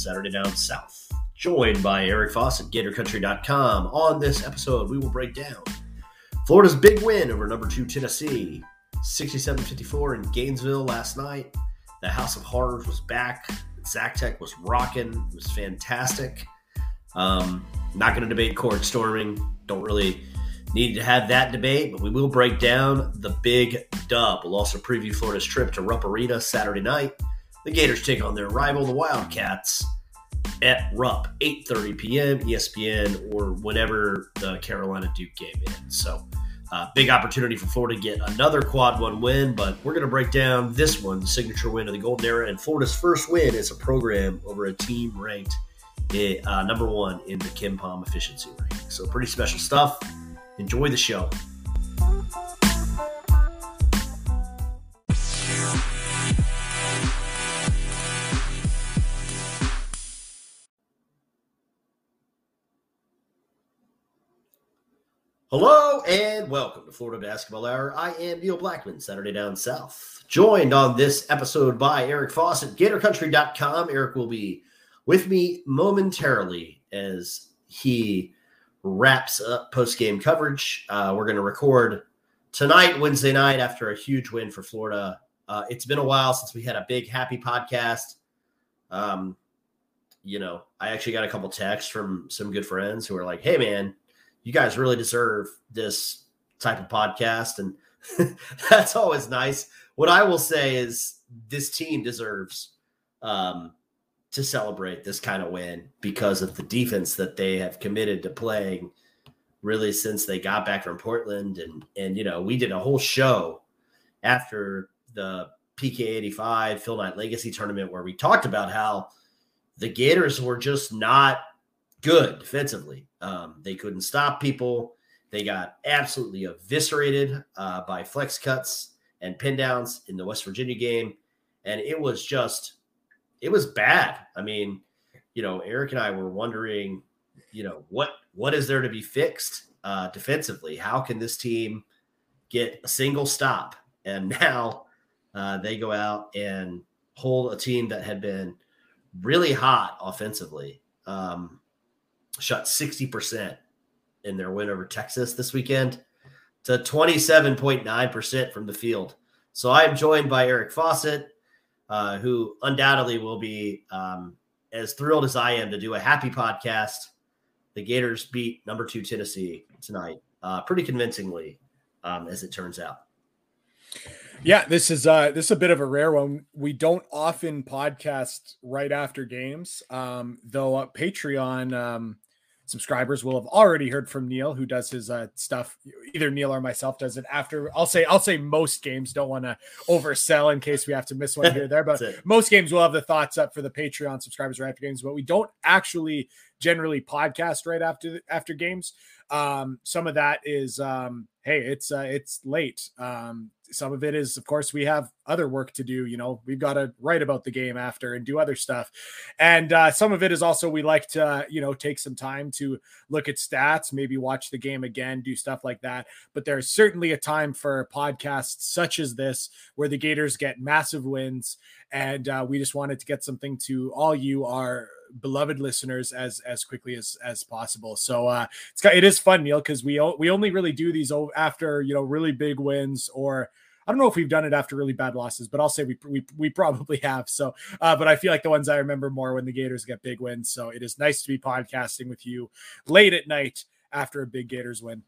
Saturday Down South. Joined by Eric Foss Fawcett, GatorCountry.com. On this episode, we will break down Florida's big win over number two Tennessee, 67 54 in Gainesville last night. The House of Horrors was back. Exactech was rocking. It was fantastic. Um, not going to debate court storming. Don't really need to have that debate, but we will break down the big dub. We'll also preview Florida's trip to Rupp Arena Saturday night. The Gators take on their rival, the Wildcats, at Rupp, 8.30 p.m., ESPN, or whenever the Carolina Duke game ends. So uh, big opportunity for Florida to get another quad one win, but we're going to break down this one, the signature win of the Golden Era, and Florida's first win as a program over a team ranked uh, number one in the KenPom efficiency ranking. So pretty special stuff. Enjoy the show. Hello and welcome to Florida Basketball Hour. I am Neil Blackmon, Saturday Down South. Joined on this episode by Eric Fawcett, GatorCountry.com. Eric will be with me momentarily as he wraps up post game coverage. Uh, we're going to record tonight, Wednesday night, after a huge win for Florida. Uh, it's been a while since we had a big happy podcast. Um, you know, I actually got a couple texts from some good friends who are like, "Hey, man." You guys really deserve this type of podcast. And that's always nice. What I will say is this team deserves um, to celebrate this kind of win because of the defense that they have committed to playing really since they got back from Portland. And, and, you know, we did a whole show after the PK 85 Phil Knight Legacy tournament where we talked about how the Gators were just not good defensively. Um, they couldn't stop people. They got absolutely eviscerated uh, by flex cuts and pin downs in the West Virginia game. And it was just, it was bad. I mean, you know, Eric and I were wondering, you know, what what is there to be fixed uh, defensively? How can this team get a single stop? And now uh, they go out and hold a team that had been really hot offensively. Um, shot 60% in their win over Texas this weekend to 27.9% from the field. So I am joined by Eric Fawcett, uh, who undoubtedly will be um, as thrilled as I am to do a happy podcast. The Gators beat number two Tennessee tonight, uh, pretty convincingly, um, as it turns out. Yeah, this is uh this is a bit of a rare one. We don't often podcast right after games. Um, though uh, Patreon um subscribers will have already heard from Neil, who does his uh, stuff. Either Neil or myself does it after. I'll say I'll say most games. Don't want to oversell in case we have to miss one here there, but most games will have the thoughts up for the Patreon subscribers right after games. But we don't actually generally podcast right after after games. Um, some of that is um, hey, it's uh, it's late. Um, some of it is, of course, we have other work to do. You know, we've got to write about the game after and do other stuff. And uh, some of it is also we like to, you know, take some time to look at stats, maybe watch the game again, do stuff like that. But there's certainly a time for podcasts such as this where the Gators get massive wins. And uh, we just wanted to get something to all you, our beloved listeners as as quickly as as possible. So uh, it's it is fun, Neil, because we we only really do these after you know really big wins or I don't know if we've done it after really bad losses, but I'll say we we, we probably have. So, uh, but I feel like the ones I remember more when the Gators get big wins. So it is nice to be podcasting with you late at night after a big Gators win.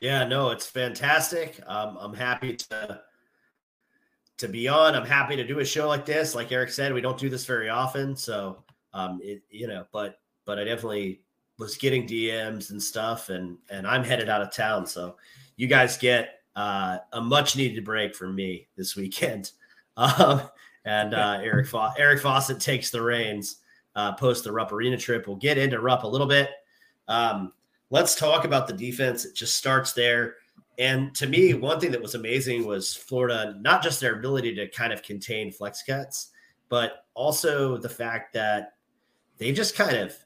Yeah, no, it's fantastic. Um, I'm happy to to be on. I'm happy to do a show like this. Like Eric said, we don't do this very often, so um, it, you know, but but I definitely was getting DMs and stuff, and and I'm headed out of town, so you guys get uh, a much needed break for me this weekend. Um, and uh, Eric Fa- Eric Fawcett takes the reins uh, post the Rupp Arena trip. We'll get into Rupp a little bit. Um, let's talk about the defense. It just starts there. And to me, one thing that was amazing was Florida, not just their ability to kind of contain flex cuts, but also the fact that they just kind of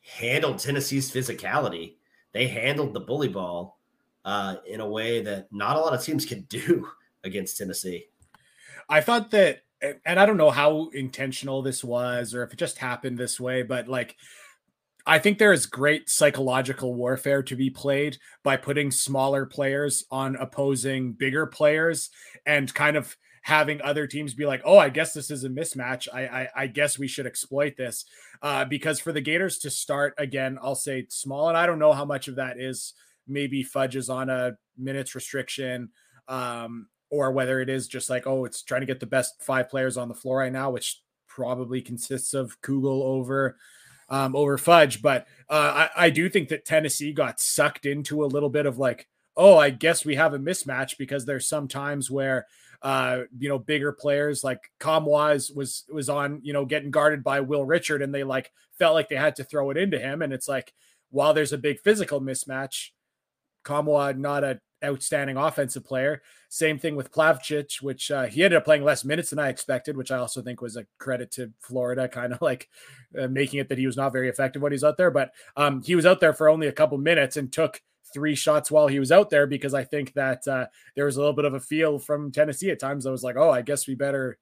handled Tennessee's physicality. They handled the bully ball uh, in a way that not a lot of teams can do against Tennessee. I thought that and, I don't know how intentional this was or if it just happened this way, but like I think there is great psychological warfare to be played by putting smaller players on opposing bigger players and kind of having other teams be like, "Oh, I guess this is a mismatch. I I, I guess we should exploit this." Uh, because for the Gators to start again, I'll say small, and I don't know how much of that is maybe fudges on a minutes restriction, um, or whether it is just like, oh, it's trying to get the best five players on the floor right now, which probably consists of Kugel over um, over Fudge. But uh, I, I do think that Tennessee got sucked into a little bit of like, oh, I guess we have a mismatch because there's some times where uh, you know, bigger players like Nkamhoua was was on, you know, getting guarded by Will Richard, and they like felt like they had to throw it into him. And it's like, while there's a big physical mismatch, Nkamhoua not a outstanding offensive player. Same thing with Plavsic, which uh, he ended up playing less minutes than I expected, which I also think was a credit to Florida, kind of like uh, making it that he was not very effective when he's out there. But um, he was out there for only a couple minutes and took three shots while he was out there because I think that uh, there was a little bit of a feel from Tennessee at times. I was like, oh, I guess we better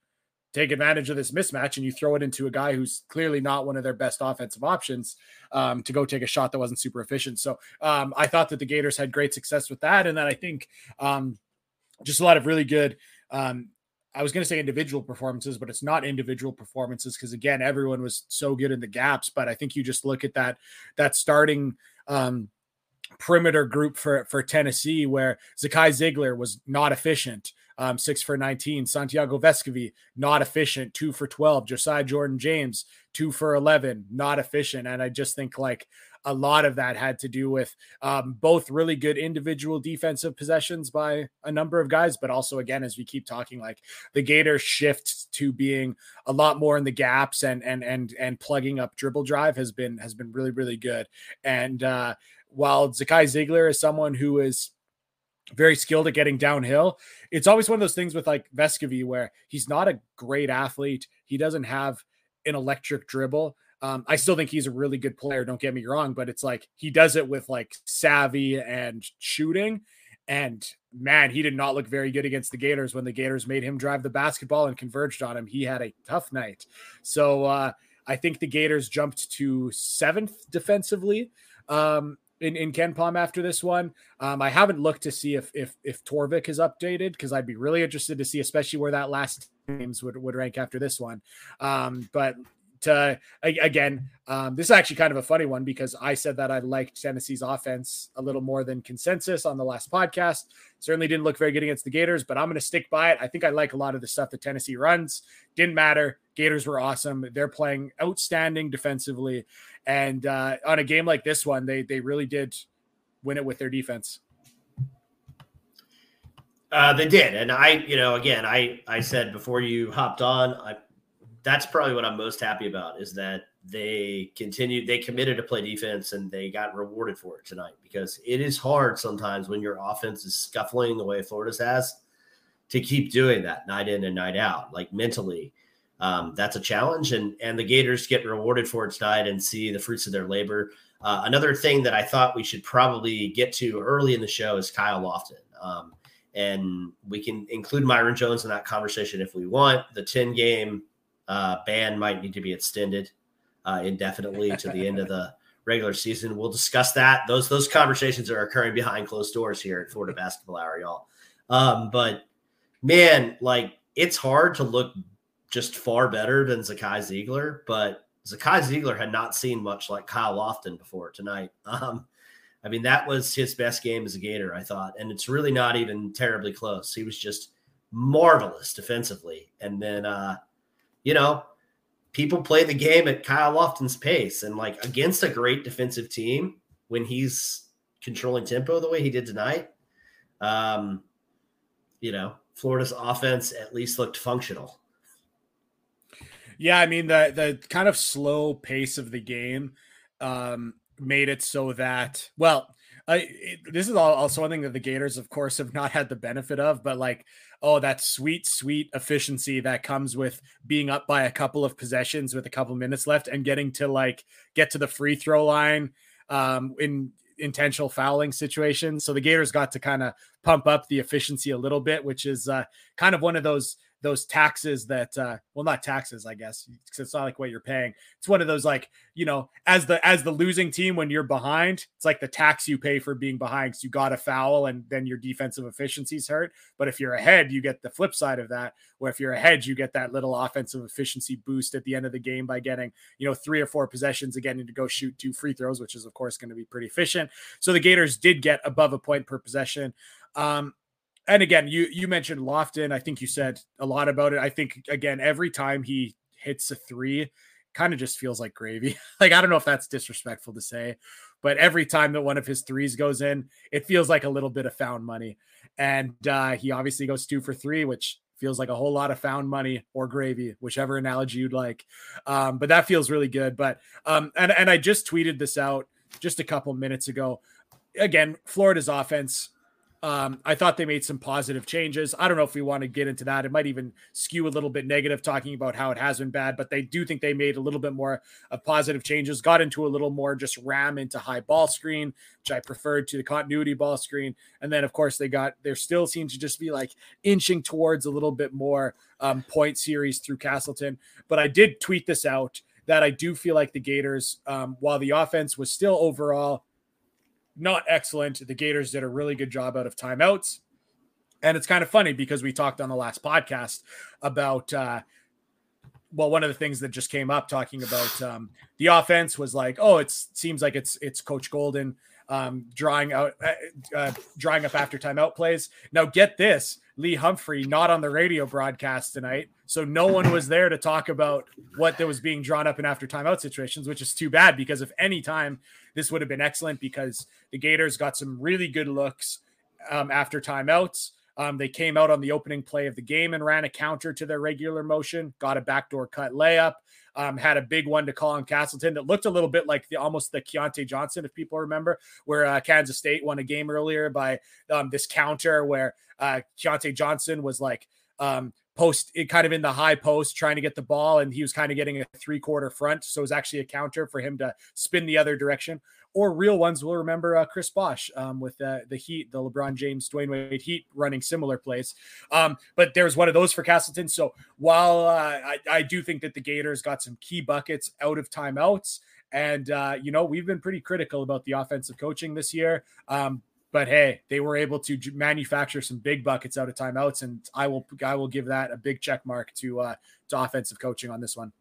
take advantage of this mismatch and you throw it into a guy who's clearly not one of their best offensive options um, to go take a shot that wasn't super efficient. So um, I thought that the Gators had great success with that. And then I think um, just a lot of really good. Um, I was going to say individual performances, but it's not individual performances because again, everyone was so good in the gaps. But I think you just look at that that starting um, perimeter group for for Tennessee, where Zakai Zeigler was not efficient um, six for 19. Santiago Vescovi, not efficient, two for 12. Josiah Jordan James, two for 11, not efficient. And I just think like a lot of that had to do with um, both really good individual defensive possessions by a number of guys, but also, again, as we keep talking, like the Gators shift to being a lot more in the gaps and and and and plugging up dribble drive has been has been really really good. And uh, while Zakai Zeigler is someone who is very skilled at getting downhill. It's always one of those things with like Vescovi where he's not a great athlete. He doesn't have an electric dribble. Um, I still think he's a really good player. Don't get me wrong, but it's like he does it with like savvy and shooting. And man, he did not look very good against the Gators when the Gators made him drive the basketball and converged on him. He had a tough night. So uh, I think the Gators jumped to seventh defensively. Um, in, in KenPom after this one. Um, I haven't looked to see if if if Torvik is updated because I'd be really interested to see, especially where that last games would, would rank after this one. Um, but to again, um, this is actually kind of a funny one because I said that I liked Tennessee's offense a little more than consensus on the last podcast. Certainly didn't look very good against the Gators, but I'm going to stick by it. I think I like a lot of the stuff that Tennessee runs. Didn't matter. Gators were awesome. They're playing outstanding defensively, and uh, on a game like this one, they they really did win it with their defense. Uh, they did, and I, you know, again, I I said before you hopped on, I that's probably what I'm most happy about is that they continued, they committed to play defense and they got rewarded for it tonight because it is hard sometimes when your offense is scuffling the way Florida's has to keep doing that night in and night out, like mentally. Um, that's a challenge, and and the Gators get rewarded for it tonight and see the fruits of their labor. Uh, another thing that I thought we should probably get to early in the show is Kyle Lofton. Um, and we can include Myron Jones in that conversation if we want. The 10 game uh, ban might need to be extended uh, indefinitely to the end of the regular season. We'll discuss that. Those those conversations are occurring behind closed doors here at Florida Basketball Hour, y'all. Um, but man, like it's hard to look just far better than Zakai Zeigler, but Zakai Zeigler had not seen much like Kyle Lofton before tonight. Um, I mean, that was his best game as a Gator, I thought, and it's really not even terribly close. He was just marvelous defensively, and then uh, you know, people play the game at Kyle Lofton's pace. And like against a great defensive team, when he's controlling tempo the way he did tonight, um, you know, Florida's offense at least looked functional. Yeah, I mean the the kind of slow pace of the game um, made it so that well, I, it, this is also one thing that the Gators, of course, have not had the benefit of, but like, oh, that sweet, sweet efficiency that comes with being up by a couple of possessions with a couple minutes left and getting to like get to the free throw line um, in intentional fouling situations. So the Gators got to kind of pump up the efficiency a little bit, which is uh, kind of one of those those taxes that uh well not taxes i guess it's not like what you're paying. It's one of those like you know as the as the losing team when you're behind it's like the tax you pay for being behind because you got a foul and then your defensive efficiency's hurt. But if you're ahead you get the flip side of that where if you're ahead you get that little offensive efficiency boost at the end of the game by getting you know three or four possessions again to go shoot two free throws which is of course going to be pretty efficient. So the gators did get above a point per possession. Um and again, you you mentioned Lofton. I think you said a lot about it. I think again, every time he hits a three, kind of just feels like gravy. like I don't know if that's disrespectful to say, but every time that one of his threes goes in, it feels like a little bit of found money. And uh, he obviously goes two for three, which feels like a whole lot of found money or gravy, whichever analogy you'd like. Um, but that feels really good. But um, and and I just tweeted this out just a couple minutes ago. Again, Florida's offense um, I thought they made some positive changes. I don't know if we want to get into that. It might even skew a little bit negative talking about how it has been bad, but they do think they made a little bit more of positive changes, got into a little more just ram into high ball screen, which I preferred to the continuity ball screen. And then, of course, they got, there still seems to just be like inching towards a little bit more um, point series through Castleton. But I did tweet this out that I do feel like the Gators, um, while the offense was still overall not excellent. The Gators did a really good job out of timeouts. And it's kind of funny because we talked on the last podcast about uh, well, one of the things that just came up talking about um, the offense was like, oh, it seems like it's it's Coach Golden um, drawing out, uh, uh, drawing up after timeout plays. Now, get this: Lee Humphrey not on the radio broadcast tonight, so no one was there to talk about what that was being drawn up in after timeout situations, which is too bad because if any time this would have been excellent because the Gators got some really good looks um, after timeouts. Um, they came out on the opening play of the game and ran a counter to their regular motion, got a backdoor cut layup, um, had a big one to Colin Castleton that looked a little bit like the almost the Keyontae Johnson, if people remember, where uh, Kansas State won a game earlier by um, this counter where uh, Keyontae Johnson was like um, post it kind of in the high post trying to get the ball and he was kind of getting a three quarter front so it was actually a counter for him to spin the other direction or real ones will remember uh, Chris Bosh um, with uh, the Heat, the LeBron James, Dwyane Wade Heat running similar plays. Um, but there's one of those for Castleton. So while uh, I, I, do think that the Gators got some key buckets out of timeouts, and uh, you know we've been pretty critical about the offensive coaching this year. Um, but hey, they were able to manufacture some big buckets out of timeouts, and I will I will give that a big check mark to uh, to offensive coaching on this one.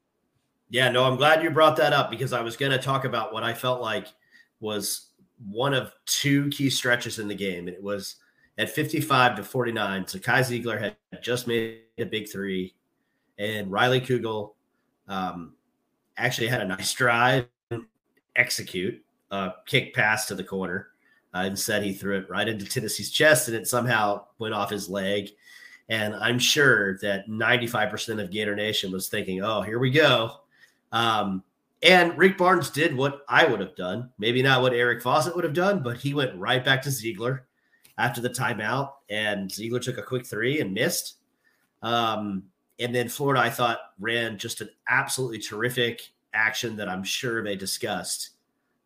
Yeah, no, I'm glad you brought that up because I was going to talk about what I felt like was one of two key stretches in the game. And it was at 55 to 49. Zakai Zeigler had just made a big three, and Riley Kugel um, actually had a nice drive, execute a kick pass to the corner. Uh, instead, he threw it right into Tennessee's chest, and it somehow went off his leg. And I'm sure that 95% of Gator Nation was thinking, "Oh, here we go." Um, and Rick Barnes did what I would have done. Maybe not what Eric Fawcett would have done, but he went right back to Zeigler after the timeout. And Zeigler took a quick three and missed. Um, and then Florida, I thought, ran just an absolutely terrific action that I'm sure they discussed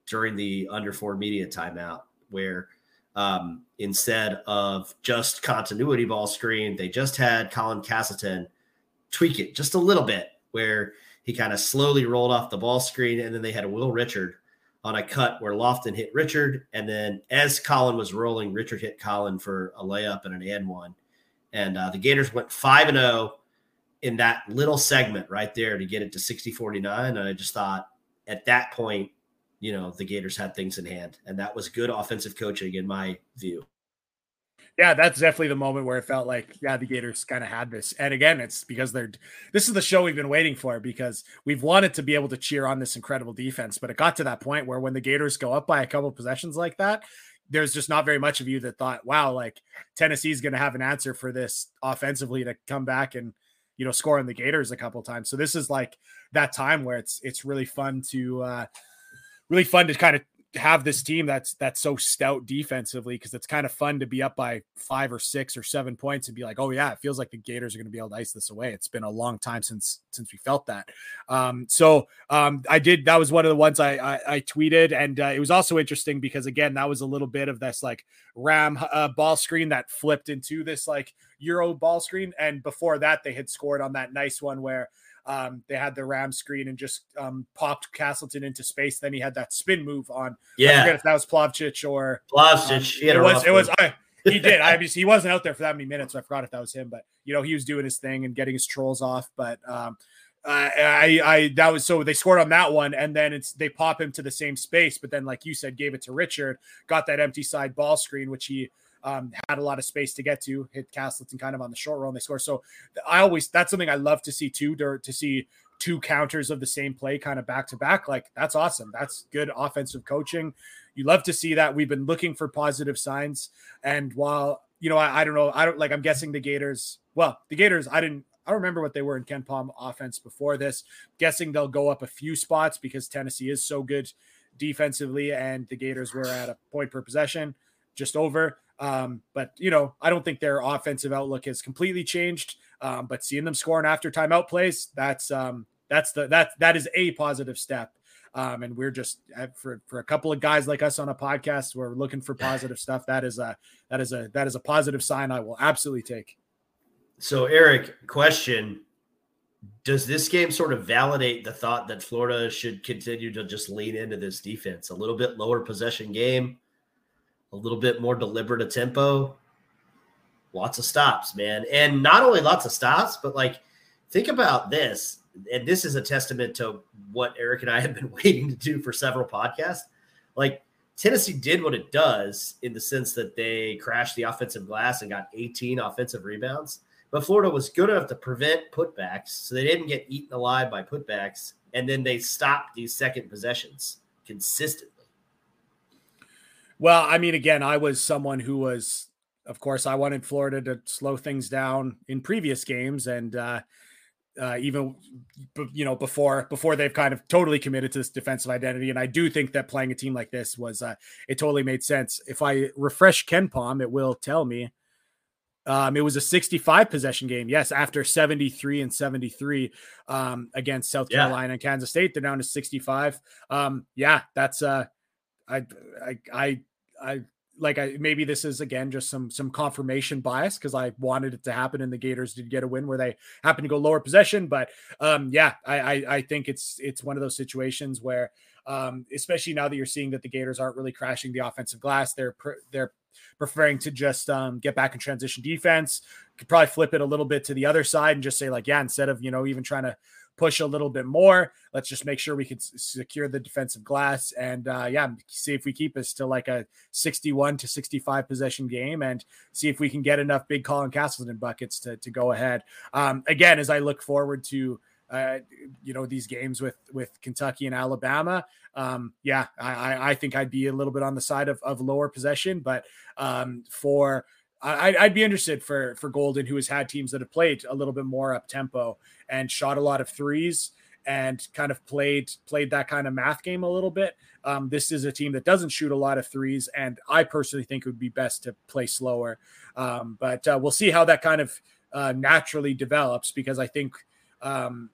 during the under four media timeout, where um, instead of just continuity ball screen, they just had Colin Castleton tweak it just a little bit, where he kind of slowly rolled off the ball screen, and then they had Will Richard on a cut where Lofton hit Richard, and then as Colin was rolling, Richard hit Colin for a layup and an and one, and uh, the Gators went five and zero oh in that little segment right there to get it to 60-49. and I just thought at that point, you know, the Gators had things in hand, and that was good offensive coaching in my view yeah, that's definitely the moment where it felt like, yeah, the Gators kind of had this. And again, it's because they're this is the show we've been waiting for because we've wanted to be able to cheer on this incredible defense, but it got to that point where when the Gators go up by a couple possessions like that, there's just not very much of you that thought, wow, like Tennessee's going to have an answer for this offensively to come back and you know score on the Gators a couple times. So this is like that time where it's it's really fun to uh really fun to kind of have this team that's that's so stout defensively because it's kind of fun to be up by five or six or seven points and be like, oh yeah, it feels like the Gators are going to be able to ice this away. It's been a long time since since we felt that. Um, so um, I did. That was one of the ones I I, I tweeted, and uh, it was also interesting because again, that was a little bit of this like Ram uh, ball screen that flipped into this like Euro ball screen, and before that, they had scored on that nice one where um, they had the ram screen and just um, popped Castleton into space. Then he had that spin move on. Yeah, if that was Plavsic or Plavsic. Um, it was. It was. I, he did. I mean, he wasn't out there for that many minutes. So I forgot if that was him, but you know, he was doing his thing and getting his trolls off. But um, I, I, that was so they scored on that one, and then it's they pop him to the same space. But then, like you said, gave it to Richard, got that empty side ball screen, which he um, had a lot of space to get to, hit Castleton kind of on the short roll and they score. So I always that's something I love to see too, to, to see two counters of the same play kind of back to back. Like that's awesome. That's good offensive coaching. You love to see that. We've been looking for positive signs. And while you know, I, I don't know, I don't like I'm guessing the Gators, well, the Gators, I didn't I don't remember what they were in KenPom offense before this. Guessing they'll go up a few spots because Tennessee is so good defensively, and the Gators were at a point per possession, just over. Um, but you know, I don't think their offensive outlook has completely changed. Um, but seeing them scoring after timeout plays, that's um, that's the that that is a positive step. Um, and we're just uh, for for a couple of guys like us on a podcast, we're looking for positive stuff. That is a that is a that is a positive sign. I will absolutely take. So, Eric, question: Does this game sort of validate the thought that Florida should continue to just lean into this defense? A little bit lower possession game, a little bit more deliberate a tempo, lots of stops, man. And not only lots of stops, but like think about this. And this is a testament to what Eric and I have been waiting to do for several podcasts. Like Tennessee did what it does in the sense that they crashed the offensive glass and got 18 offensive rebounds. But Florida was good enough to prevent putbacks, so they didn't get eaten alive by putbacks. And then they stopped these second possessions consistently. Well, I mean, again, I was someone who was, of course, I wanted Florida to slow things down in previous games, and uh, uh, even you know before before they've kind of totally committed to this defensive identity. And I do think that playing a team like this was uh, it totally made sense. If I refresh KenPom, it will tell me. Um, it was a 65 possession game. Yes, after 73 and 73 um, against South yeah. Carolina and Kansas State, they're down to 65. Um, yeah, that's uh, I, I, I I like I maybe this is again just some some confirmation bias because I wanted it to happen and the Gators did get a win where they happen to go lower possession. But um, yeah, I, I, I think it's it's one of those situations where um, especially now that you're seeing that the Gators aren't really crashing the offensive glass, they're they're preferring to just um, get back in transition defense. Could probably flip it a little bit to the other side and just say like, yeah, instead of you know even trying to push a little bit more. Let's just make sure we can secure the defensive glass and uh, yeah, see if we keep us to like a 61 to 65 possession game and see if we can get enough big Colin Castleton buckets to, to go ahead. Um, again, as I look forward to uh, you know these games with with Kentucky and Alabama. Um, yeah, I, I think I'd be a little bit on the side of, of lower possession, but um, for I, I'd be interested for for Golden, who has had teams that have played a little bit more up tempo and shot a lot of threes and kind of played played that kind of math game a little bit. Um, this is a team that doesn't shoot a lot of threes, and I personally think it would be best to play slower. Um, but uh, we'll see how that kind of uh, naturally develops because I think um,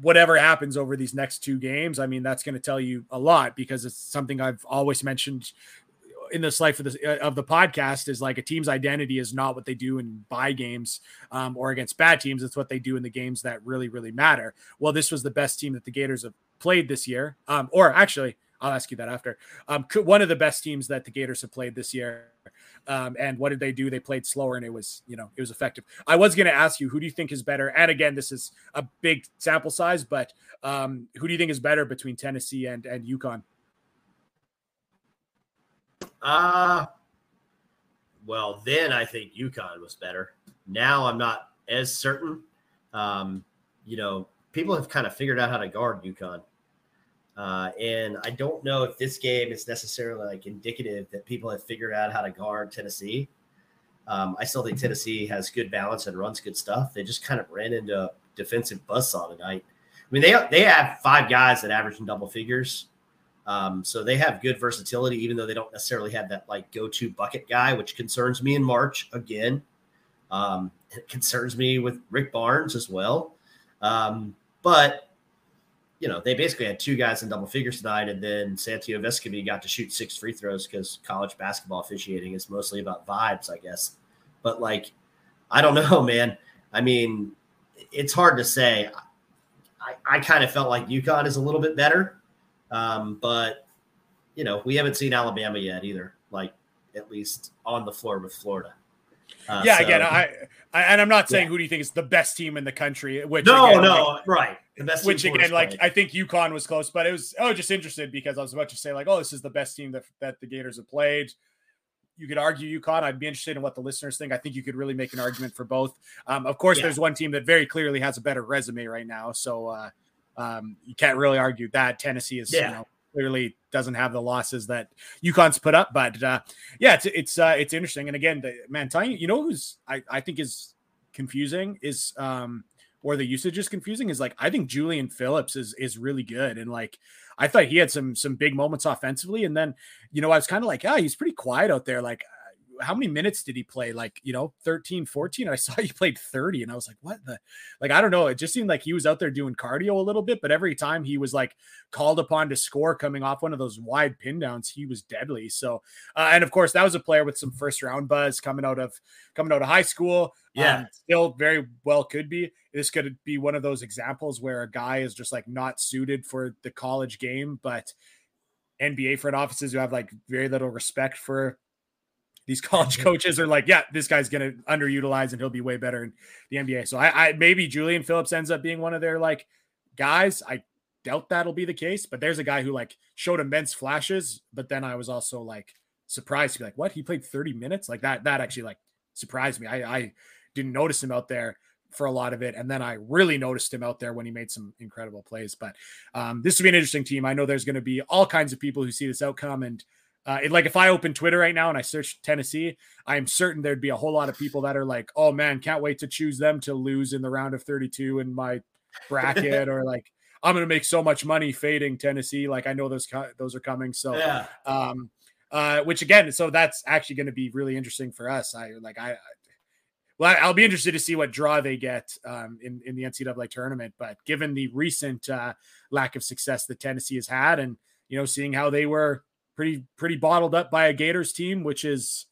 whatever happens over these next two games, I mean that's going to tell you a lot because it's something I've always mentioned in this life of the uh, of the podcast is like a team's identity is not what they do in buy games um, or against bad teams. It's what they do in the games that really really matter. Well, this was the best team that the Gators have played this year, um, or actually. I'll ask you that after. Um, one of the best teams that the Gators have played this year. Um, and what did they do? They played slower, and it was, you know, it was effective. I was going to ask you, who do you think is better? And again, this is a big sample size, but um, who do you think is better between Tennessee and and UConn? Uh well, then I think UConn was better. Now I'm not as certain. Um, you know, people have kind of figured out how to guard UConn. Uh, and I don't know if this game is necessarily like indicative that people have figured out how to guard Tennessee. Um, I still think Tennessee has good balance and runs good stuff. They just kind of ran into a defensive buzzsaw tonight. I mean, they they have five guys that average in double figures. Um, so they have good versatility, even though they don't necessarily have that like go-to bucket guy, which concerns me in March again. Um, it concerns me with Rick Barnes as well. Um, but you know, they basically had two guys in double figures tonight, and then Santiago Vescovi got to shoot six free throws because college basketball officiating is mostly about vibes, I guess. But like, I don't know, man. I mean, it's hard to say. I, I kind of felt like UConn is a little bit better, um, but you know, we haven't seen Alabama yet either. Like, at least on the floor with Florida. Uh, yeah, so, again, I, I, and I'm not saying yeah. who do you think is the best team in the country. Which no, again, no, like, right. The best. Which again, like I think UConn was close, but it was oh, just interested because I was about to say like, oh, this is the best team that that the Gators have played. You could argue UConn. I'd be interested in what the listeners think. I think you could really make an argument for both. Um, of course, yeah. there's one team that very clearly has a better resume right now, so uh, um, you can't really argue that. Tennessee is, yeah. you know, clearly doesn't have the losses that UConn's put up. But uh, yeah, it's it's uh, it's interesting. And again, the, man, telling you, you know who's I, I think is confusing is um or the usage is confusing is like I think Julian Phillips is is really good and like I thought he had some some big moments offensively and then you know I was kind of like yeah he's pretty quiet out there like how many minutes did he play? Like, you know, 13, 14. I saw he played 30 and I was like, what the like, I don't know. It just seemed like he was out there doing cardio a little bit, but every time he was like called upon to score coming off one of those wide pin downs, he was deadly. So, uh, and of course, that was a player with some first round buzz coming out of coming out of high school. Yeah, um, still very well could be. This could be one of those examples where a guy is just like not suited for the college game, but NBA front offices who have like very little respect for these college coaches are like, yeah, this guy's going to underutilize and he'll be way better in the NBA. So I, I maybe Julian Phillips ends up being one of their like guys. I doubt that'll be the case, but there's a guy who like showed immense flashes, but then I was also like surprised to be like, what? He played 30 minutes? Like that, that actually like surprised me. I, I didn't notice him out there for a lot of it. And then I really noticed him out there when he made some incredible plays. But um, this would be an interesting team. I know there's going to be all kinds of people who see this outcome and uh, it, like if I open Twitter right now and I search Tennessee, I'm certain there'd be a whole lot of people that are like, "Oh man, can't wait to choose them to lose in the round of 32 in my bracket," or like, "I'm gonna make so much money fading Tennessee." Like I know those those are coming. So, yeah. um, uh, which again, so that's actually going to be really interesting for us. I like I, well, I'll be interested to see what draw they get um, in in the NCAA tournament. But given the recent uh, lack of success that Tennessee has had, and you know, seeing how they were pretty pretty bottled up by a Gators team, which is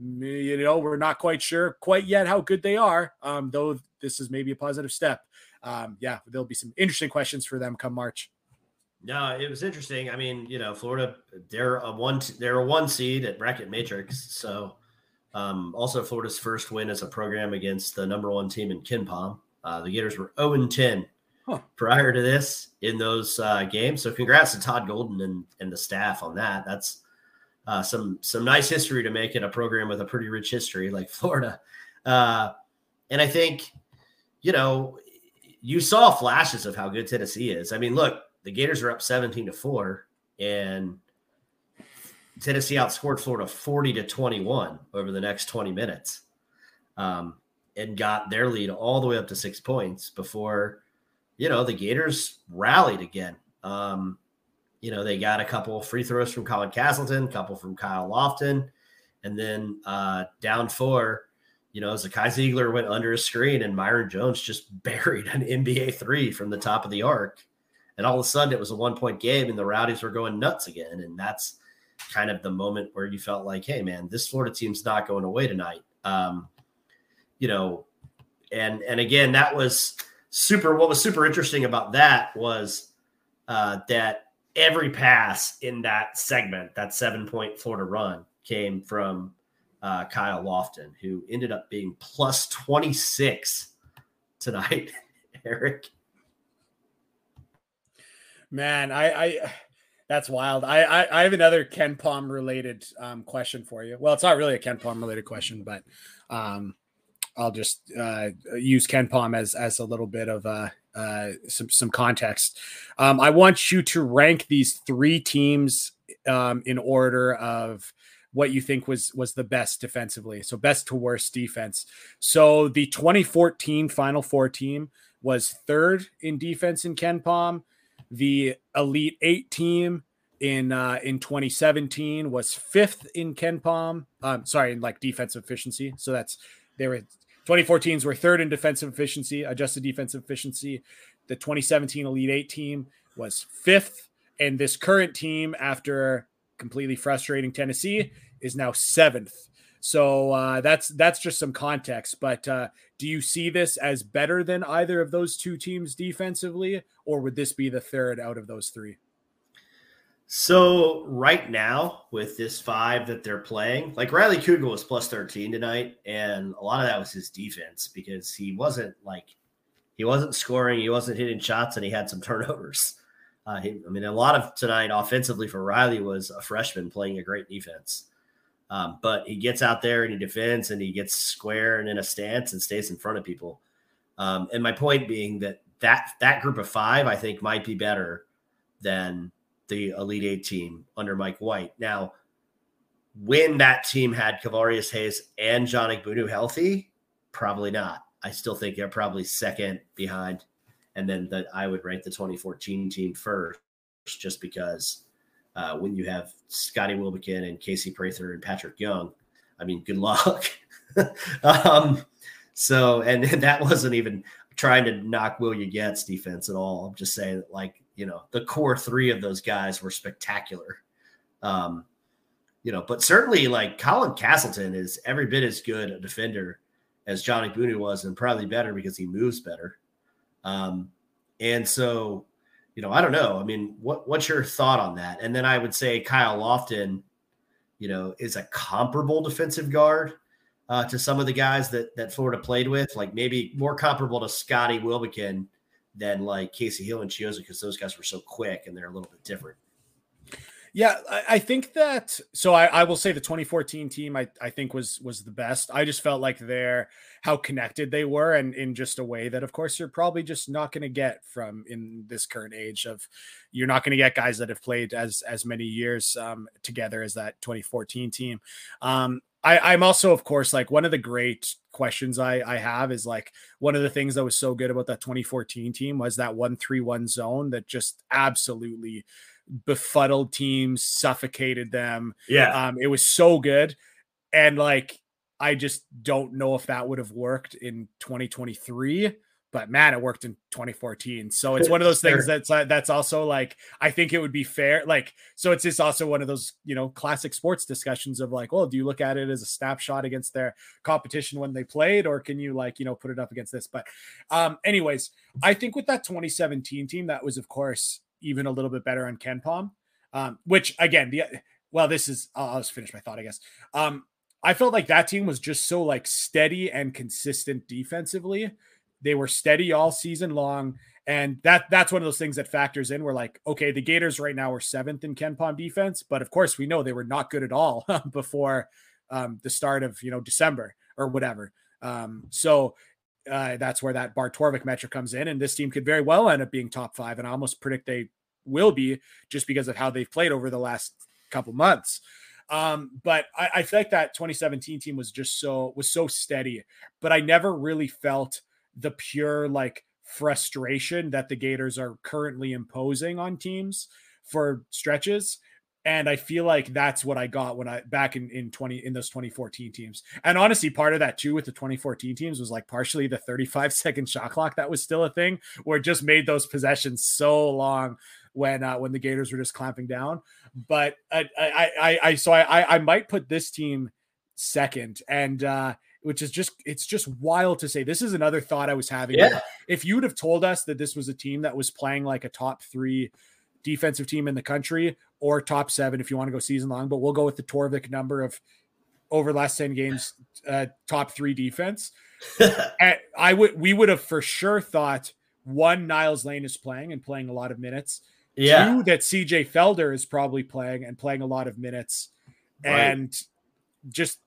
you know we're not quite sure quite yet how good they are. Um, though this is maybe a positive step. Um, yeah, there'll be some interesting questions for them come March. No, it was interesting. I mean, you know, Florida, they're a one, they're a one seed at bracket matrix. So, um, also Florida's first win as a program against the number one team in KenPom. Uh, the Gators were 0 and 10 huh. prior to this in those uh, games. So congrats to Todd Golden and, and the staff on that. That's uh, some some nice history to make in a program with a pretty rich history like Florida. Uh, and I think, you know, you saw flashes of how good Tennessee is. I mean, look, the Gators are up 17 to 4 and Tennessee outscored Florida 40 to 21 over the next 20 minutes. Um, and got their lead all the way up to six points before you know, the Gators rallied again. Um, you know, they got a couple free throws from Colin Castleton, a couple from Kyle Lofton, and then uh, down four, you know, Zakai Zeigler went under a screen and Myron Jones just buried an NBA three from the top of the arc. And all of a sudden it was a one point game and the Rowdies were going nuts again. And that's kind of the moment where you felt like, hey, man, this Florida team's not going away tonight. Um, you know, and and again, that was super what was super interesting about that was uh, that every pass in that segment, that seven point Florida run, came from uh, Kyle Lofton, who ended up being plus 26 tonight, Eric. Man, I, I that's wild. I, I, I have another KenPom related um, question for you. Well, it's not really a KenPom related question, but um, I'll just uh, use KenPom as as a little bit of uh, uh, some some context. Um, I want you to rank these three teams um, in order of what you think was was the best defensively. So best to worst defense. So the 2014 Final Four team was third in defense in KenPom. The Elite Eight team in uh, in 2017 was fifth in KenPom. Um, sorry, in like defensive efficiency. So that's they were 2014s were third in defensive efficiency, adjusted defensive efficiency. The 2017 Elite Eight team was fifth, and this current team, after completely frustrating Tennessee, is now seventh. So uh, that's that's just some context. But uh, do you see this as better than either of those two teams defensively, or would this be the third out of those three? So right now, with this five that they're playing, like Riley Kugel was plus 13 tonight, and a lot of that was his defense because he wasn't like he wasn't scoring, he wasn't hitting shots, and he had some turnovers. Uh, he, I mean, a lot of tonight offensively for Riley was a freshman playing a great defense. Um, but he gets out there and he defends and he gets square and in a stance and stays in front of people. Um, and my point being that that that group of five, I think, might be better than the Elite Eight team under Mike White. Now, when that team had Kevarrius Hayes and John Egbunu healthy, probably not. I still think they're probably second behind, and then that I would rank the 2014 team first, just because uh, when you have Scotty Wilbekin and Casey Prather and Patrick Young, I mean, good luck. um, so, and that wasn't even trying to knock Will you Get's defense at all. I'm just saying that, like, you know, the core three of those guys were spectacular. Um, you know, but certainly like Colin Castleton is every bit as good a defender as John Egbunu was, and probably better because he moves better. Um, and so, you know, I don't know. I mean, what what's your thought on that? And then I would say Kyle Lofton, you know, is a comparable defensive guard uh, to some of the guys that that Florida played with, like maybe more comparable to Scotty Wilbekin than like Kasey Hill and Chiozza because those guys were so quick and they're a little bit different. Yeah, I, I think that. So I, I, will say the 2014 team I, I think was was the best. I just felt like they're how connected they were, and in just a way that, of course, you're probably just not going to get from in this current age of. You're not going to get guys that have played as as many years um, together as that 2014 team. Um, I, I'm also, of course, like one of the great questions I, I have is like one of the things that was so good about that 2014 team was that one three one zone that just absolutely befuddled teams, suffocated them. Yeah. Um, it was so good. And like, I just don't know if that would have worked in 2023 but man, it worked in 2014. So it's one of those things that's uh, that's also like I think it would be fair. Like so, it's just also one of those you know classic sports discussions of like, well, do you look at it as a snapshot against their competition when they played, or can you like you know put it up against this? But um, anyways, I think with that 2017 team, that was of course even a little bit better on KenPom. Um, which again, the well, this is I'll, I'll just finish my thought, I guess. Um, I felt like that team was just so like steady and consistent defensively they were steady all season long. And that that's one of those things that factors in. We're like, okay, the Gators right now are seventh in Ken KenPom defense, but of course we know they were not good at all before um, the start of you know December or whatever. Um, so uh, that's where that Bart Torvik metric comes in, and this team could very well end up being top five, and I almost predict they will be just because of how they've played over the last couple months. Um, but I, I feel like that 2017 team was just so was so steady, but I never really felt the pure like frustration that the Gators are currently imposing on teams for stretches. And I feel like that's what I got when I back in, in 20 in those 2014 teams. And honestly, part of that too with the 2014 teams was like partially the 35 second shot clock that was still a thing where it just made those possessions so long when uh, when the Gators were just clamping down. But I I I, I so I I might put this team second. And uh which is just it's just wild to say. This is another thought I was having. Yeah. If you would have told us that this was a team that was playing like a top three defensive team in the country or top seven, if you want to go season long, but we'll go with the Torvik number of over the last 10 games, uh, top three defense. I would we would have for sure thought one Niels Lane is playing and playing a lot of minutes. Yeah. Two, that CJ Felder is probably playing and playing a lot of minutes. Right. And just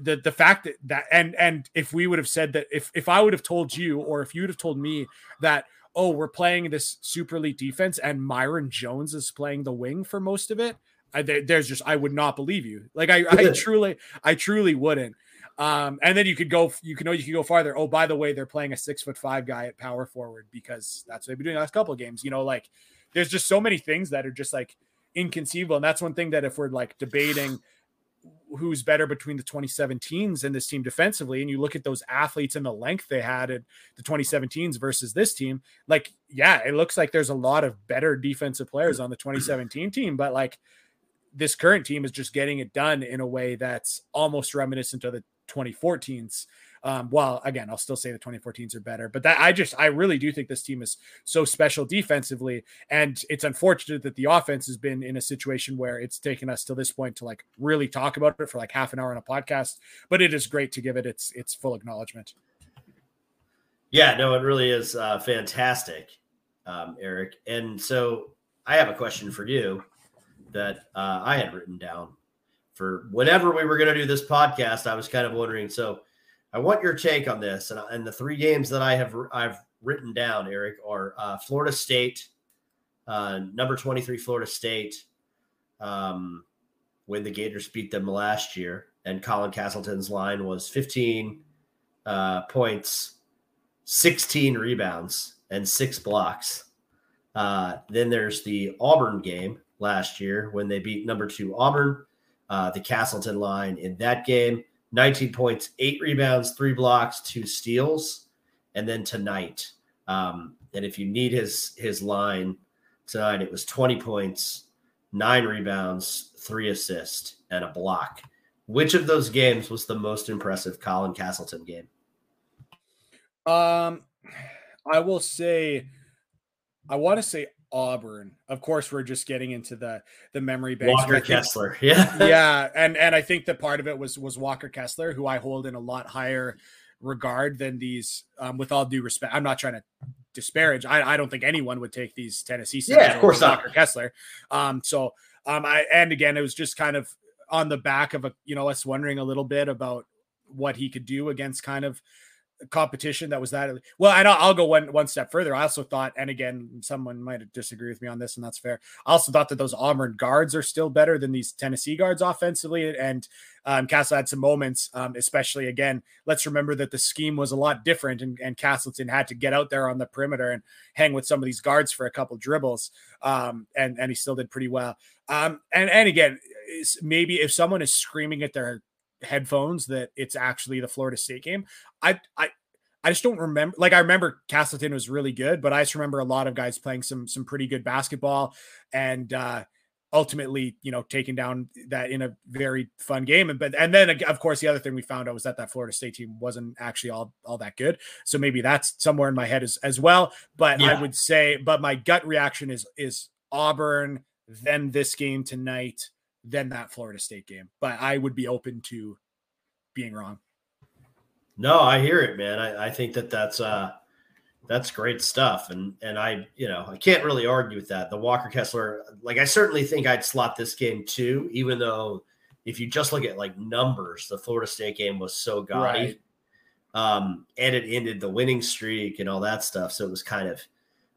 the the fact that that and and if we would have said that if if I would have told you or if you would have told me that oh we're playing this super elite defense and Myron Jones is playing the wing for most of it I, there's just I would not believe you. Like I, I truly I truly wouldn't. Um and then you could go you can know you could go farther. Oh by the way they're playing a six foot five guy at power forward because that's what they've been doing the last couple of games. You know like there's just so many things that are just like inconceivable. And that's one thing that if we're like debating who's better between the 2017s and this team defensively, and you look at those athletes and the length they had at the 2017s versus this team, like, yeah, it looks like there's a lot of better defensive players on the 2017 team, but like this current team is just getting it done in a way that's almost reminiscent of the 2014s. Um, well, again, I'll still say the 2014s are better, but that I just I really do think this team is so special defensively, and it's unfortunate that the offense has been in a situation where it's taken us to this point to like really talk about it for like half an hour on a podcast. But it is great to give it its its full acknowledgement. Yeah, no, it really is uh, fantastic, um, Eric. And so I have a question for you that uh, I had written down for whenever we were going to do this podcast. I was kind of wondering. So I want your take on this, and, and the three games that I have I've written down, Eric, are uh, Florida State, uh, number twenty three, Florida State, um, when the Gators beat them last year, and Colin Castleton's line was fifteen uh, points, sixteen rebounds, and six blocks. Uh, then there's the Auburn game last year when they beat number two Auburn, uh, the Castleton line in that game 19 points, eight rebounds, three blocks, two steals, and then tonight. Um, and if you need his his line tonight, it was 20 points, nine rebounds, three assists, and a block. Which of those games was the most impressive Colin Castleton game? Um, I will say, I want to say Auburn. Of course, we're just getting into the the memory bank. Walker Kessler, yeah, yeah, and and I think that part of it was was Walker Kessler, who I hold in a lot higher regard than these. Um, with all due respect, I'm not trying to disparage. I, I don't think anyone would take these Tennessee. Yeah, of course not. Walker Kessler. Um, so um, I and again, it was just kind of on the back of a you know us wondering a little bit about what he could do against kind of competition that was that well and I'll, go one one step further. I also thought and again someone might disagree with me on this and that's fair. I also thought that those auburn guards are still better than these tennessee guards offensively and um, castle had some moments um, especially again let's remember that the scheme was a lot different and, and castleton had to get out there on the perimeter and hang with some of these guards for a couple dribbles um, and and he still did pretty well. Um, and and again maybe if someone is screaming at their headphones that it's actually the Florida State game. I I I just don't remember. Like I remember Castleton was really good, but I just remember a lot of guys playing some some pretty good basketball and uh ultimately, you know, taking down that in a very fun game. And but and then of course the other thing we found out was that that Florida State team wasn't actually all all that good. So maybe that's somewhere in my head as as well. But yeah. I would say, but my gut reaction is is Auburn, then this game tonight than that Florida State game. But I would be open to being wrong. No, I hear it, man. I, I think that that's uh that's great stuff, and and I you know I can't really argue with that. The Walker Kessler, like I certainly think I'd slot this game too, even though if you just look at like numbers, the Florida State game was so gaudy. Right. Um, and it ended the winning streak and all that stuff. So it was kind of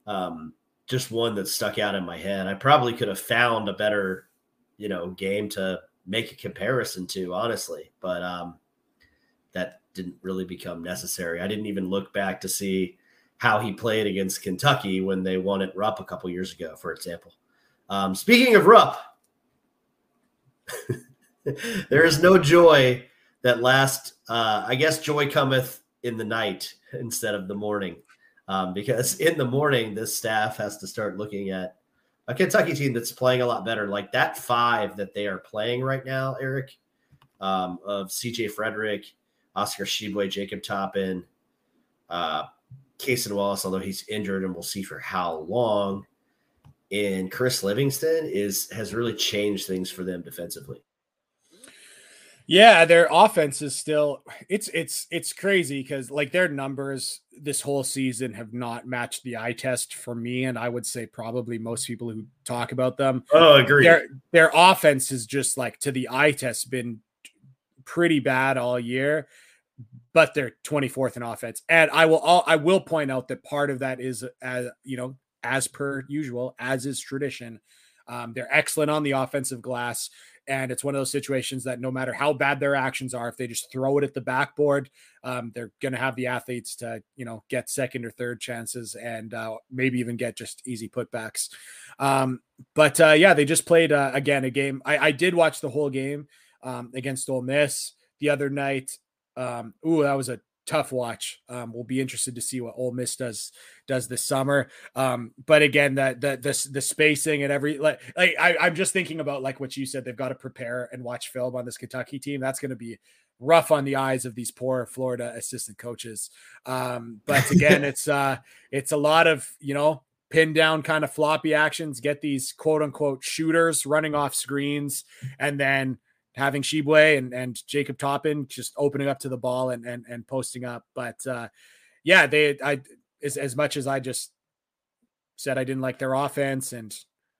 um, just one that stuck out in my head. I probably could have found a better you know game to make a comparison to, honestly. But um, that didn't really become necessary. I didn't even look back to see how he played against Kentucky when they won at Rupp a couple years ago, for example. Um, speaking of Rupp, there is no joy that last. Uh, I guess joy cometh in the night instead of the morning, um, because in the morning this staff has to start looking at a Kentucky team that's playing a lot better. Like that five that they are playing right now, Eric, um, of CJ Frederick, Oscar Tshiebwe, Jacob Toppin, uh, Cason Wallace, although he's injured and we'll see for how long. And Chris Livingston is has really changed things for them defensively. Yeah, their offense is still it's it's it's crazy because like their numbers this whole season have not matched the eye test for me, and I would say probably most people who talk about them. Oh, agree. Their their offense is just like to the eye test been pretty bad all year, but they're 24th in offense. And I will all I will point out that part of that is as you know, as per usual, as is tradition, Um, they're excellent on the offensive glass. And it's one of those situations that no matter how bad their actions are, if they just throw it at the backboard, um, they're going to have the athletes to, you know, get second or third chances and uh, maybe even get just easy putbacks. Um, but uh, yeah, they just played uh, again a game. I, I did watch the whole game um, against Ole Miss the other night. Um, ooh, that was a tough watch. Um, we'll be interested to see what Ole Miss does does this summer. Um, but again, that the, the the spacing and every like, like I, I'm just thinking about like what you said. They've got to prepare and watch film on this Kentucky team. That's going to be rough on the eyes of these poor Florida assistant coaches. Um, but again, it's uh, it's a lot of you know pin down kind of floppy actions. Get these quote unquote shooters running off screens, and then having Tshiebwe and, and Jacob Toppin just opening up to the ball and and, and posting up. But uh, yeah, they I as, as much as I just said I didn't like their offense and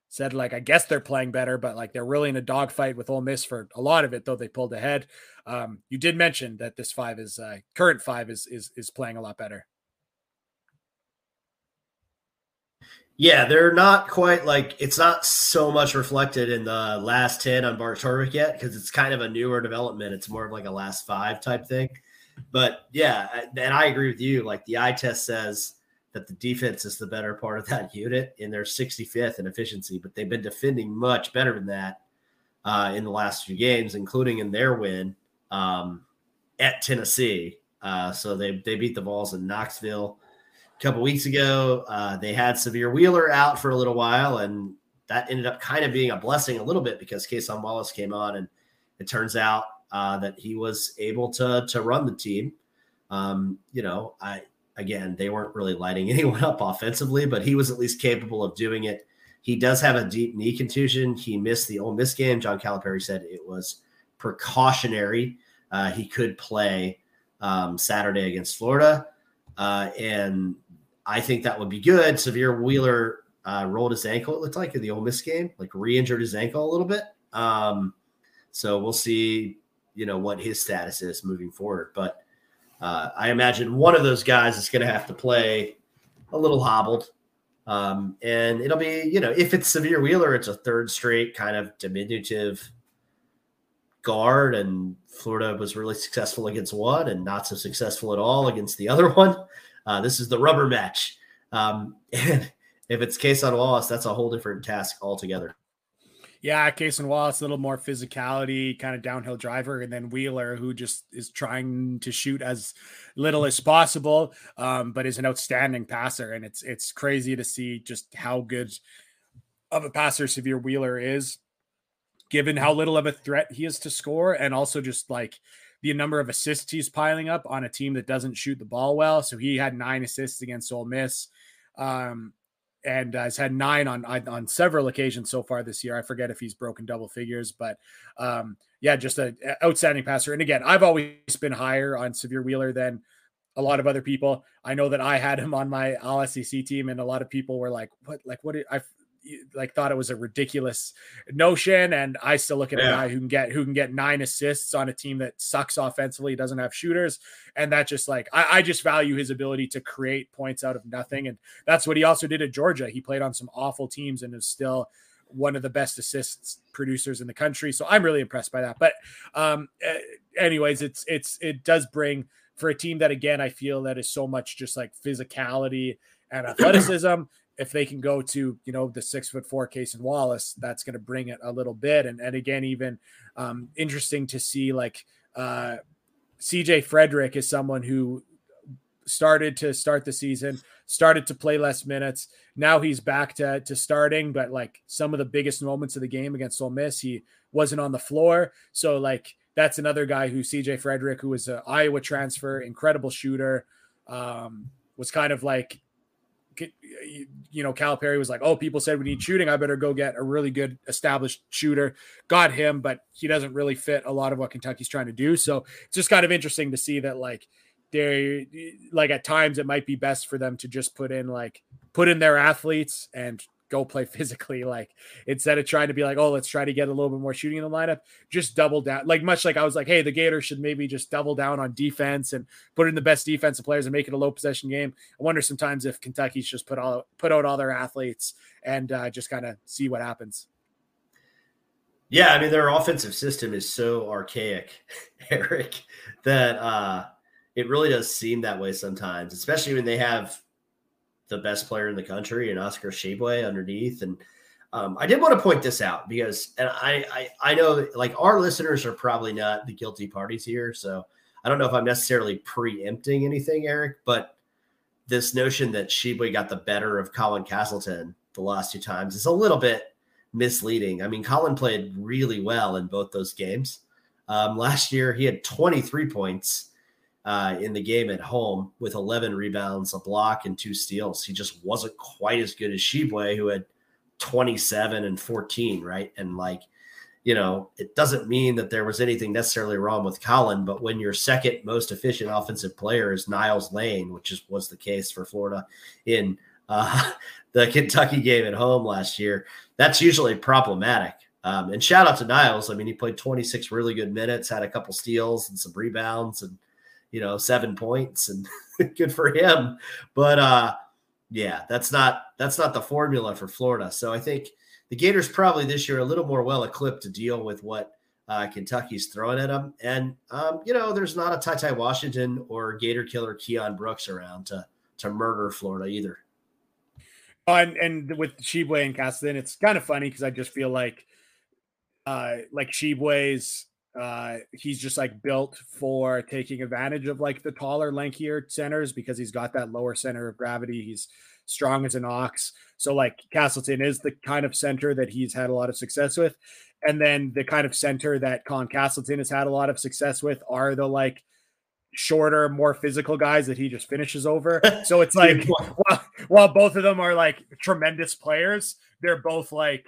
said like I guess they're playing better, but like they're really in a dogfight with Ole Miss for a lot of it, though they pulled ahead. Um, you did mention that this five is uh, current five is is is playing a lot better. Yeah, they're not quite like it's not so much reflected in the last 10 on Bart Torvik yet because it's kind of a newer development. It's more of like a last five type thing. But yeah, and I agree with you. Like the eye test says that the defense is the better part of that unit in their 65th in efficiency, but they've been defending much better than that uh, in the last few games, including in their win um, at Tennessee. Uh, so they they beat the Vols in Knoxville couple weeks ago. Uh, they had Sahvir Wheeler out for a little while, and that ended up kind of being a blessing a little bit because Cason Wallace came on, and it turns out uh, that he was able to to run the team. Um, you know, I again they weren't really lighting anyone up offensively, but he was at least capable of doing it. He does have a deep knee contusion. He missed the Ole Miss game. John Calipari said it was precautionary. Uh, he could play um, Saturday against Florida, uh, and I think that would be good. Sahvir Wheeler uh, rolled his ankle. It looked like in the Ole Miss game, like re-injured his ankle a little bit. Um, so we'll see, you know, what his status is moving forward. But uh, I imagine one of those guys is going to have to play a little hobbled. Um, and it'll be, you know, if it's Sahvir Wheeler, it's a third straight kind of diminutive guard. And Florida was really successful against one and not so successful at all against the other one. Uh, this is the rubber match. Um, and if it's Cason Wallace, that's a whole different task altogether. Yeah, Cason Wallace, a little more physicality, kind of downhill driver, and then Wheeler, who just is trying to shoot as little as possible, um, but is an outstanding passer. And it's it's crazy to see just how good of a passer Sahvir Wheeler is, given how little of a threat he is to score, and also just like the number of assists he's piling up on a team that doesn't shoot the ball well. So he had nine assists against Ole Miss. Um, and has had nine on, on several occasions so far this year. I forget if he's broken double figures, but um, yeah, just an outstanding passer. And again, I've always been higher on Sahvir Wheeler than a lot of other people. I know that I had him on my All SEC team, and a lot of people were like, "What? Like, what? I like thought it was a ridiculous notion and i still look at yeah. a guy who can get who can get nine assists on a team that sucks offensively doesn't have shooters and that just like I, I, just value his ability to create points out of nothing and that's what he also did at georgia he played on some awful teams and is still one of the best assists producers in the country so i'm really impressed by that but um anyways it's it's it does bring for a team that again i feel that is so much just like physicality and athleticism if they can go to you know the six foot four Cason Wallace, that's going to bring it a little bit. And and again, even um, interesting to see like uh, CJ Frederick is someone who started to start the season, started to play less minutes. Now he's back to to starting, but like some of the biggest moments of the game against Ole Miss, he wasn't on the floor. So like that's another guy who CJ Frederick, who was an Iowa transfer, incredible shooter, um, was kind of like you know, Calipari was like, "Oh, people said we need shooting. I better go get a really good established shooter." Got him, but he doesn't really fit a lot of what Kentucky's trying to do. So it's just kind of interesting to see that, like, they like at times it might be best for them to just put in like put in their athletes and go play physically. Like instead of trying to be like, oh, let's try to get a little bit more shooting in the lineup, just double down. Like much like I was like, hey, the Gators should maybe just double down on defense and put in the best defensive players and make it a low possession game. I wonder sometimes if Kentucky's just put all put out all their athletes and uh, just kind of see what happens. Yeah, I mean their offensive system is so archaic, Eric, that uh it really does seem that way sometimes, especially when they have the best player in the country and Oscar Tshiebwe underneath. And um, I did want to point this out because, and I, I, I know like our listeners are probably not the guilty parties here, so I don't know if I'm necessarily preempting anything, Eric, but this notion that Tshiebwe got the better of Colin Castleton the last two times is a little bit misleading. I mean, Colin played really well in both those games. Um, last year, he had 23 points uh, in the game at home with 11 rebounds, a block, and two steals. He just wasn't quite as good as Tshiebwe, who had 27 and 14, right? And like, you know, it doesn't mean that there was anything necessarily wrong with Colin, but when your second most efficient offensive player is Niels Lane, which is was the case for Florida in uh, the Kentucky game at home last year, that's usually problematic. Um, and shout out to Niels. I mean, he played 26 really good minutes, had a couple steals and some rebounds, and you know, seven points and good for him. But uh yeah, that's not that's not the formula for Florida. So I think the Gators probably this year a little more well equipped to deal with what uh, Kentucky's throwing at them. And um, you know, there's not a Ty Ty Washington or Gator killer Keion Brooks around to to murder Florida either. Uh, and and with Tshiebwe and Castleton, it's kind of funny because I just feel like uh like Tshiebwe's uh, he's just like built for taking advantage of like the taller, lankier centers because he's got that lower center of gravity. He's strong as an ox. So like Castleton is the kind of center that he's had a lot of success with. And then the kind of center that Colin Castleton has had a lot of success with are the like shorter, more physical guys that he just finishes over. So it's like while, while both of them are like tremendous players, they're both like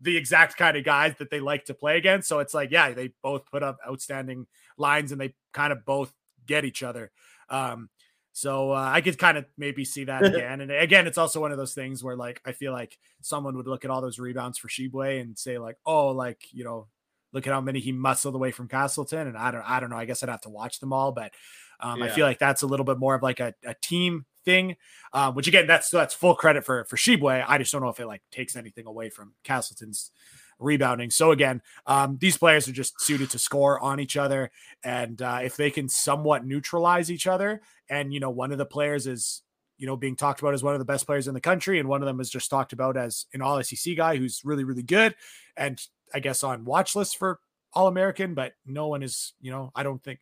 the exact kind of guys that they like to play against. So it's like, yeah, they both put up outstanding lines and they kind of both get each other. Um, so uh, I could kind of maybe see that again. And again, it's also one of those things where like I feel like someone would look at all those rebounds for Tshiebwe and say like, oh, like you know, look at how many he muscled away from Castleton. And I don't, I don't know. I guess I'd have to watch them all, but um, yeah. I feel like that's a little bit more of like a, a team thing, um, which again, that's that's full credit for for Tshiebwe. I just don't know if it like takes anything away from Castleton's rebounding. So again, um, these players are just suited to score on each other, and uh, if they can somewhat neutralize each other, and you know, one of the players is you know being talked about as one of the best players in the country, and one of them is just talked about as an All SEC guy who's really really good, and I guess on watch list for All American, but no one is you know I don't think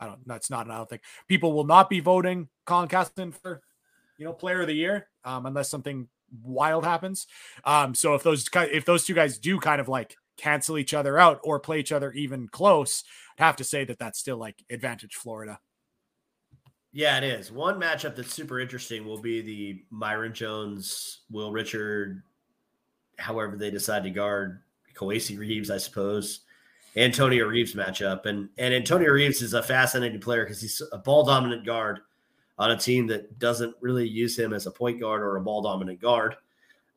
I don't. That's not. I don't think people will not be voting Colin Castleton for, you know, Player of the Year, um, unless something wild happens. Um, so if those if those two guys do kind of like cancel each other out or play each other even close, I'd have to say that that's still like advantage Florida. Yeah, it is. One matchup that's super interesting will be the Myreon Jones, Will Richard, however they decide to guard Kowacie Reeves, I suppose. Antonio Reeves matchup. And and Antonio Reeves is a fascinating player because he's a ball dominant guard on a team that doesn't really use him as a point guard or a ball dominant guard.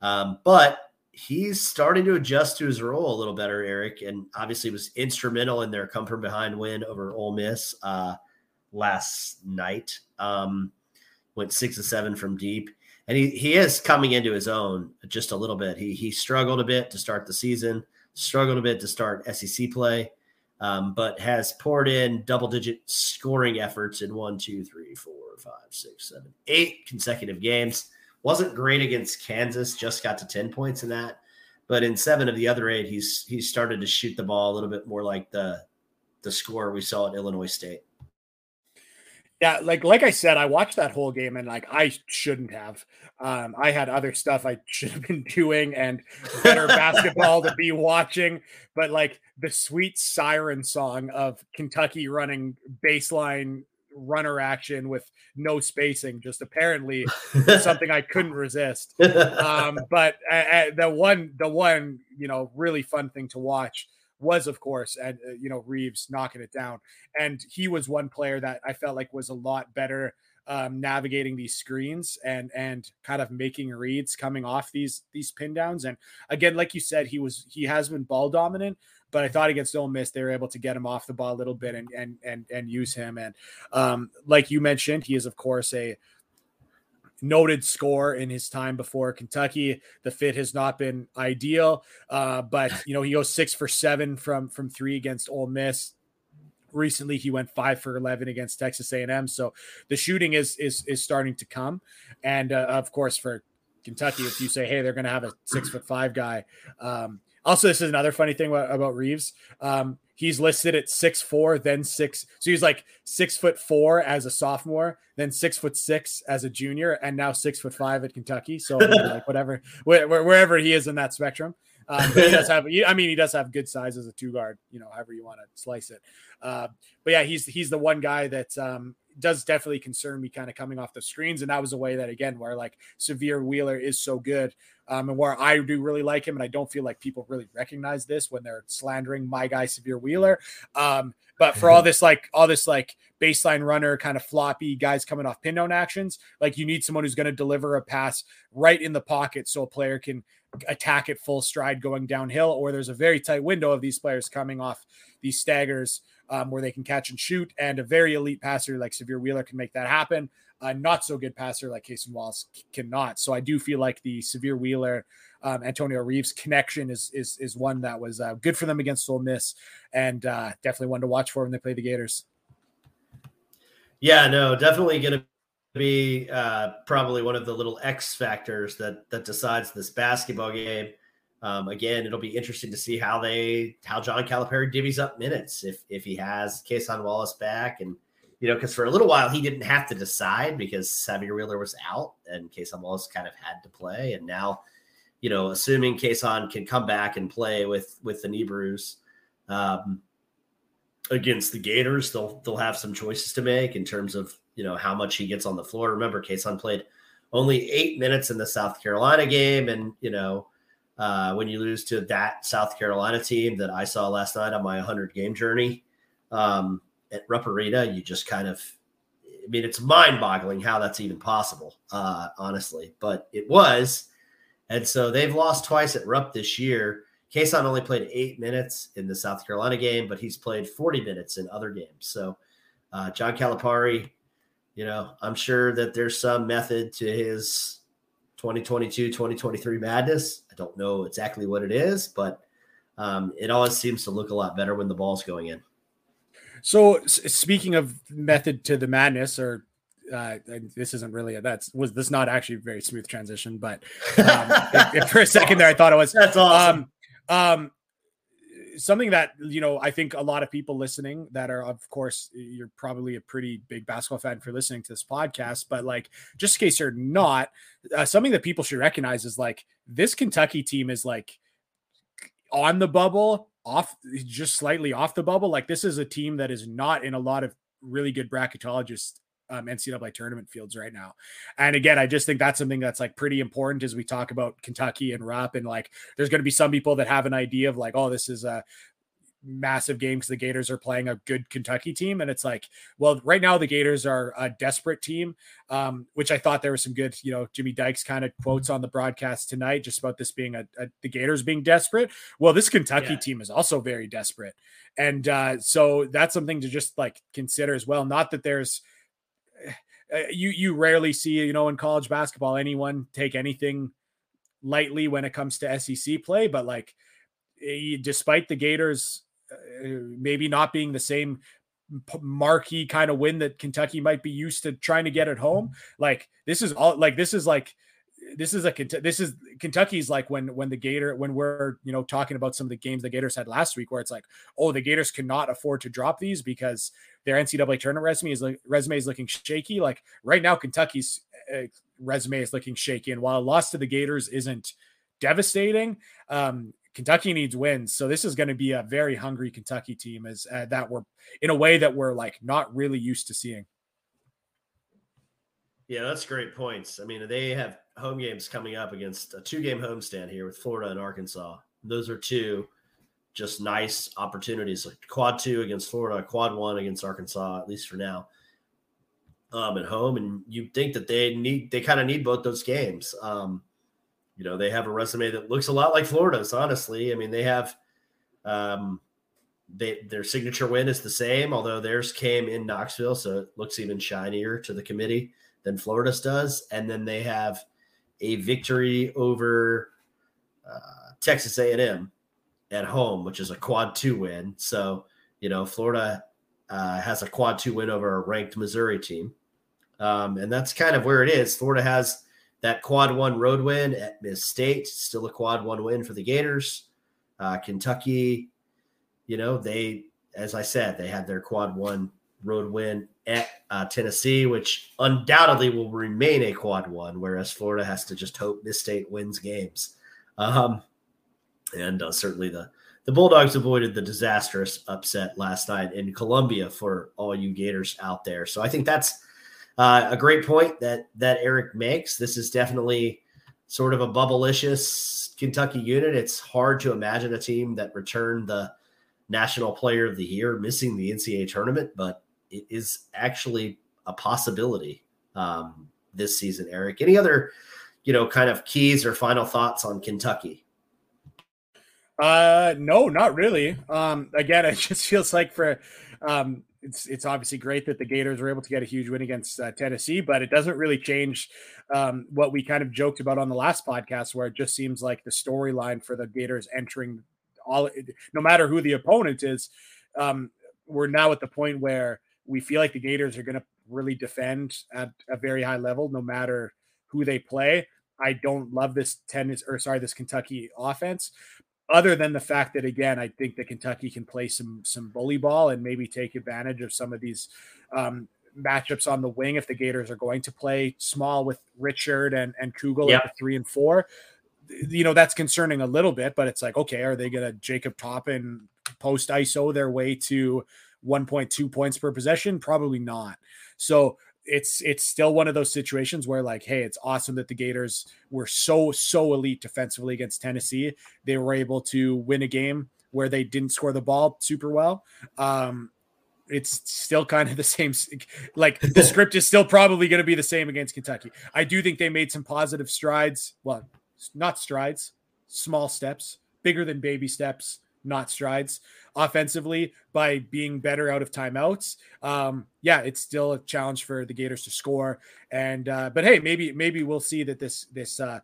Um, but he's starting to adjust to his role a little better, Eric, and obviously was instrumental in their come from behind win over Ole Miss uh, last night. Um, went six to seven from deep. And he, he is coming into his own just a little bit. He he struggled a bit to start the season struggled a bit to start SEC play, um, but has poured in double digit scoring efforts in one, two, three, four, five, six, seven, eight consecutive games. Wasn't great against Kansas, just got to 10 points in that. But in seven of the other eight, he's he's started to shoot the ball a little bit more like the the score we saw at Illinois State. Yeah, like like I said, I watched that whole game and like I shouldn't have. Um, I had other stuff I should have been doing and better basketball to be watching. But like the sweet siren song of Kentucky running baseline runner action with no spacing, just apparently something I couldn't resist. Um, but uh, uh, the one, the one, you know, really fun thing to watch was, of course, and uh, you know Reeves knocking it down. And he was one player that I felt like was a lot better um, navigating these screens and and kind of making reads coming off these these pin downs. And again, like you said, he was he has been ball dominant, but I thought against Ole Miss they were able to get him off the ball a little bit and and and and use him. And um, like you mentioned, he is of course a noted score in his time before Kentucky. The fit has not been ideal, uh, but you know he goes six for seven from from three against Ole Miss. Recently, he went five for eleven against Texas A&M. So the shooting is is is starting to come, and uh, of course for Kentucky, if you say, hey, they're going to have a six foot five guy. Um, also, this is another funny thing about, about Reeves. Um, he's listed at six four, then six. So he's like six foot four as a sophomore, then six foot six as a junior, and now six foot five at Kentucky. So like whatever, wherever he is in that spectrum. Um, he does have, I mean, he does have good size as a two guard, you know, however you want to slice it. Uh, but yeah, he's he's the one guy that um, does definitely concern me kind of coming off the screens. And that was a way that, again, where like Sahvir Wheeler is so good um, and where I do really like him. And I don't feel like people really recognize this when they're slandering my guy, Sahvir Wheeler. Um, but for all this, like, all this, like, baseline runner kind of floppy guys coming off pin down actions, like, you need someone who's going to deliver a pass right in the pocket so a player can attack at full stride going downhill, or there's a very tight window of these players coming off these staggers um, where they can catch and shoot. And a very elite passer like Sahvir Wheeler can make that happen. A not so good passer like Cason Wallace cannot. So I do feel like the Sahvir Wheeler, um, Antonio Reeves connection is is is one that was uh, good for them against Ole Miss, and uh, definitely one to watch for when they play the Gators. Yeah, no, definitely going to be uh, probably one of the little X factors that that decides this basketball game. Um, again, it'll be interesting to see how they how John Calipari divvies up minutes if if he has Cason Wallace back and you know because for a little while he didn't have to decide because Sahvir Wheeler was out and Cason Wallace kind of had to play and now you know assuming Cason can come back and play with with the knee bruise um, against the Gators they'll they'll have some choices to make in terms of you know how much he gets on the floor. Remember, Cason played only eight minutes in the South Carolina game and you know uh, when you lose to that South Carolina team that I saw last night on my 100 game journey um, at Arena, you just kind of, I mean, it's mind boggling how that's even possible, uh, honestly, but it was. And so they've lost twice at Rupp this year. Cason only played eight minutes in the South Carolina game, but he's played 40 minutes in other games. So uh, John Calipari, you know, I'm sure that there's some method to his 2022 2023 madness. I don't know exactly what it is, but um, it always seems to look a lot better when the ball's going in. So, speaking of method to the madness, or uh, this isn't really a, that's was this not actually a very smooth transition, but um, for a second there I thought it was. That's awesome. Um, um, something that you know i think a lot of people listening that are of course you're probably a pretty big basketball fan for listening to this podcast but like just in case you're not uh, something that people should recognize is like this kentucky team is like on the bubble off just slightly off the bubble. Like this is a team that is not in a lot of really good bracketologists um, NCAA tournament fields right now. And again, I just think that's something that's like pretty important as we talk about Kentucky and Rupp. And like, there's going to be some people that have an idea of like, oh, this is a massive game because the Gators are playing a good Kentucky team. And it's like, well, right now the Gators are a desperate team, um, which I thought there was some good, you know, Jimmy Dykes kind of quotes on the broadcast tonight just about this being a, a the Gators being desperate. Well, this Kentucky yeah. team is also very desperate. And uh, so that's something to just like consider as well. Not that there's, Eh, eh, you you rarely see you know in college basketball anyone take anything lightly when it comes to SEC play, but like eh, despite the Gators eh, maybe not being the same marquee kind of win that Kentucky might be used to trying to get at home, like this is all like this is like this is a this is Kentucky's like when when the Gator when we're you know talking about some of the games the Gators had last week where it's like oh the Gators cannot afford to drop these because their NCAA tournament resume is like resume is looking shaky. Like right now Kentucky's uh, resume is looking shaky. And while a loss to the Gators isn't devastating um, Kentucky needs wins. So this is going to be a very hungry Kentucky team as uh, that we're in a way that we're like not really used to seeing. Yeah, that's great points. I mean, they have home games coming up against a two game homestand here with Florida and Arkansas. Those are two just nice opportunities. Like quad two against Florida, quad one against Arkansas, at least for now. Um, at home, and you think that they need they kind of need both those games. Um, you know, they have a resume that looks a lot like Florida's, honestly. I mean, they have um, they their signature win is the same, although theirs came in Knoxville, so it looks even shinier to the committee than Florida's does. And then they have a victory over uh, Texas A&M at home, which is a quad two win. So you know, Florida uh, has a quad two win over a ranked Missouri team, um, and that's kind of where it is. Florida has that quad one road win at Miss State, still a quad one win for the Gators. Uh, Kentucky, you know, they, as I said, they had their quad one road win at uh, Tennessee, which undoubtedly will remain a quad one, whereas Florida has to just hope this State wins games. Um, and uh, certainly the the Bulldogs avoided the disastrous upset last night in Columbia for all you Gators out there. So I think that's uh, a great point that that Eric makes. This is definitely sort of a bubblicious Kentucky unit. It's hard to imagine a team that returned the National Player of the Year missing the NCAA tournament, but it is actually a possibility um, this season. Eric, any other you know kind of keys or final thoughts on Kentucky? Uh, no, not really. Um, again, it just feels like for um, it's it's obviously great that the Gators were able to get a huge win against uh, Tennessee, but it doesn't really change um, what we kind of joked about on the last podcast, where it just seems like the storyline for the Gators entering all, no matter who the opponent is, um, we're now at the point where we feel like the Gators are going to really defend at a very high level, no matter who they play. I don't love this tennis or sorry, this Kentucky offense, other than the fact that again, I think that Kentucky can play some some bully ball and maybe take advantage of some of these um, matchups on the wing if the Gators are going to play small with Richard and and Kugel yep. at the three and four. You know that's concerning a little bit, but it's like okay, are they going to Jacob Toppin post ISO their way to 1.2 points per possession? Probably not. So it's it's still one of those situations where like hey it's awesome that the gators were so so elite defensively against tennessee. They were able to win a game where they didn't score the ball super well. Um it's still kind of the same like the script is still probably going to be the same against kentucky. I do think they made some positive strides. Well not strides small steps bigger than baby steps not strides offensively by being better out of timeouts. Um, yeah, it's still a challenge for the Gators to score. And uh, but hey, maybe maybe we'll see that this this uh,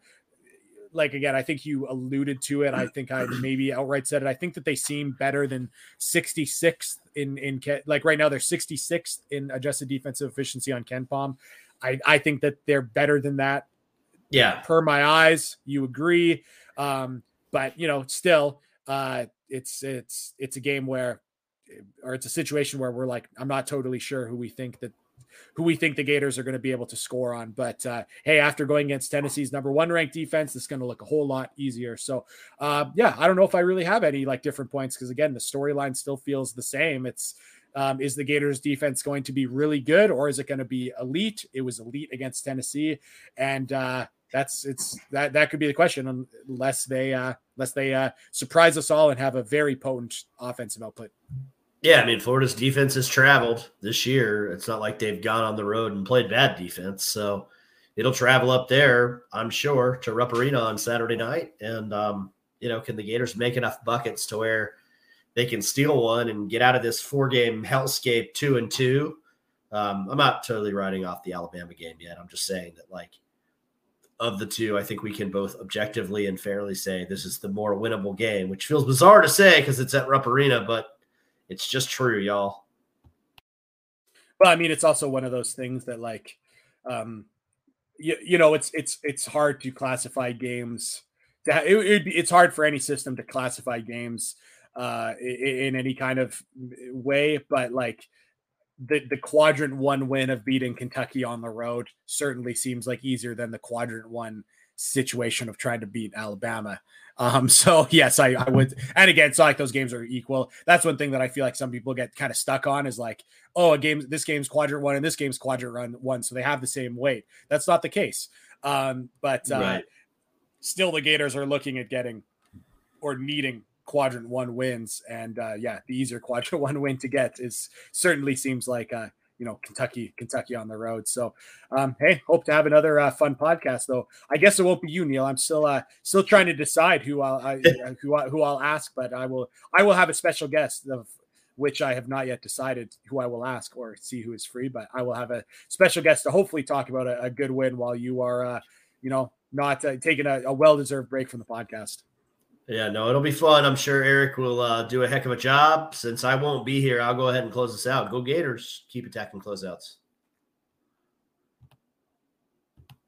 like again, I think you alluded to it. I think I maybe outright said it. I think that they seem better than 66th in in like right now they're 66th in adjusted defensive efficiency on KenPom. I I think that they're better than that. Yeah, per my eyes, you agree. Um, but you know, still, uh, it's it's it's a game where or it's a situation where we're like i'm not totally sure who we think that who we think the gators are going to be able to score on but uh, hey after going against tennessee's number one ranked defense it's going to look a whole lot easier so uh, yeah i don't know if i really have any like different points because again the storyline still feels the same it's um, is the Gators defense going to be really good or is it going to be elite? It was elite against Tennessee, and uh, that's it's that that could be the question unless they uh unless they uh surprise us all and have a very potent offensive output. Yeah, I mean Florida's defense has traveled this year. It's not like they've gone on the road and played bad defense. So it'll travel up there, I'm sure, to Rupp Arena on Saturday night. And um, you know, can the Gators make enough buckets to where they can steal one and get out of this four game hellscape two and two? Um, I'm not totally writing off the Alabama game yet. I'm just saying that like of the two, I think we can both objectively and fairly say this is the more winnable game, which feels bizarre to say because it's at Rupp Arena, but it's just true, y'all. Well, I mean, it's also one of those things that, like, um, you, you know, it's it's it's hard to classify games. To it, it, it's hard for any system to classify games uh, in, in any kind of way, but like the the quadrant one win of beating Kentucky on the road certainly seems like easier than the quadrant one situation of trying to beat Alabama. Um, so yes, I, I would, and again, it's not like those games are equal. That's one thing that I feel like some people get kind of stuck on is like, oh, a game, this game's quadrant one and this game's quadrant run one, so they have the same weight. That's not the case. Um, but uh, right. still, the Gators are looking at getting or needing quadrant one wins. And uh, yeah, the easier quadrant one win to get is certainly seems like uh, you know Kentucky, Kentucky on the road. So, um, hey, hope to have another uh, fun podcast. Though I guess it won't be you, Neil. I'm still uh, still trying to decide who I'll I, who I, who I'll ask, but I will I will have a special guest of which I have not yet decided who I will ask or see who is free. But I will have a special guest to hopefully talk about a, a good win while you are, uh, you know, not uh, taking a, a well deserved break from the podcast. Yeah, no, it'll be fun. I'm sure Eric will uh, do a heck of a job. Since I won't be here, I'll go ahead and close this out. Go Gators. Keep attacking closeouts.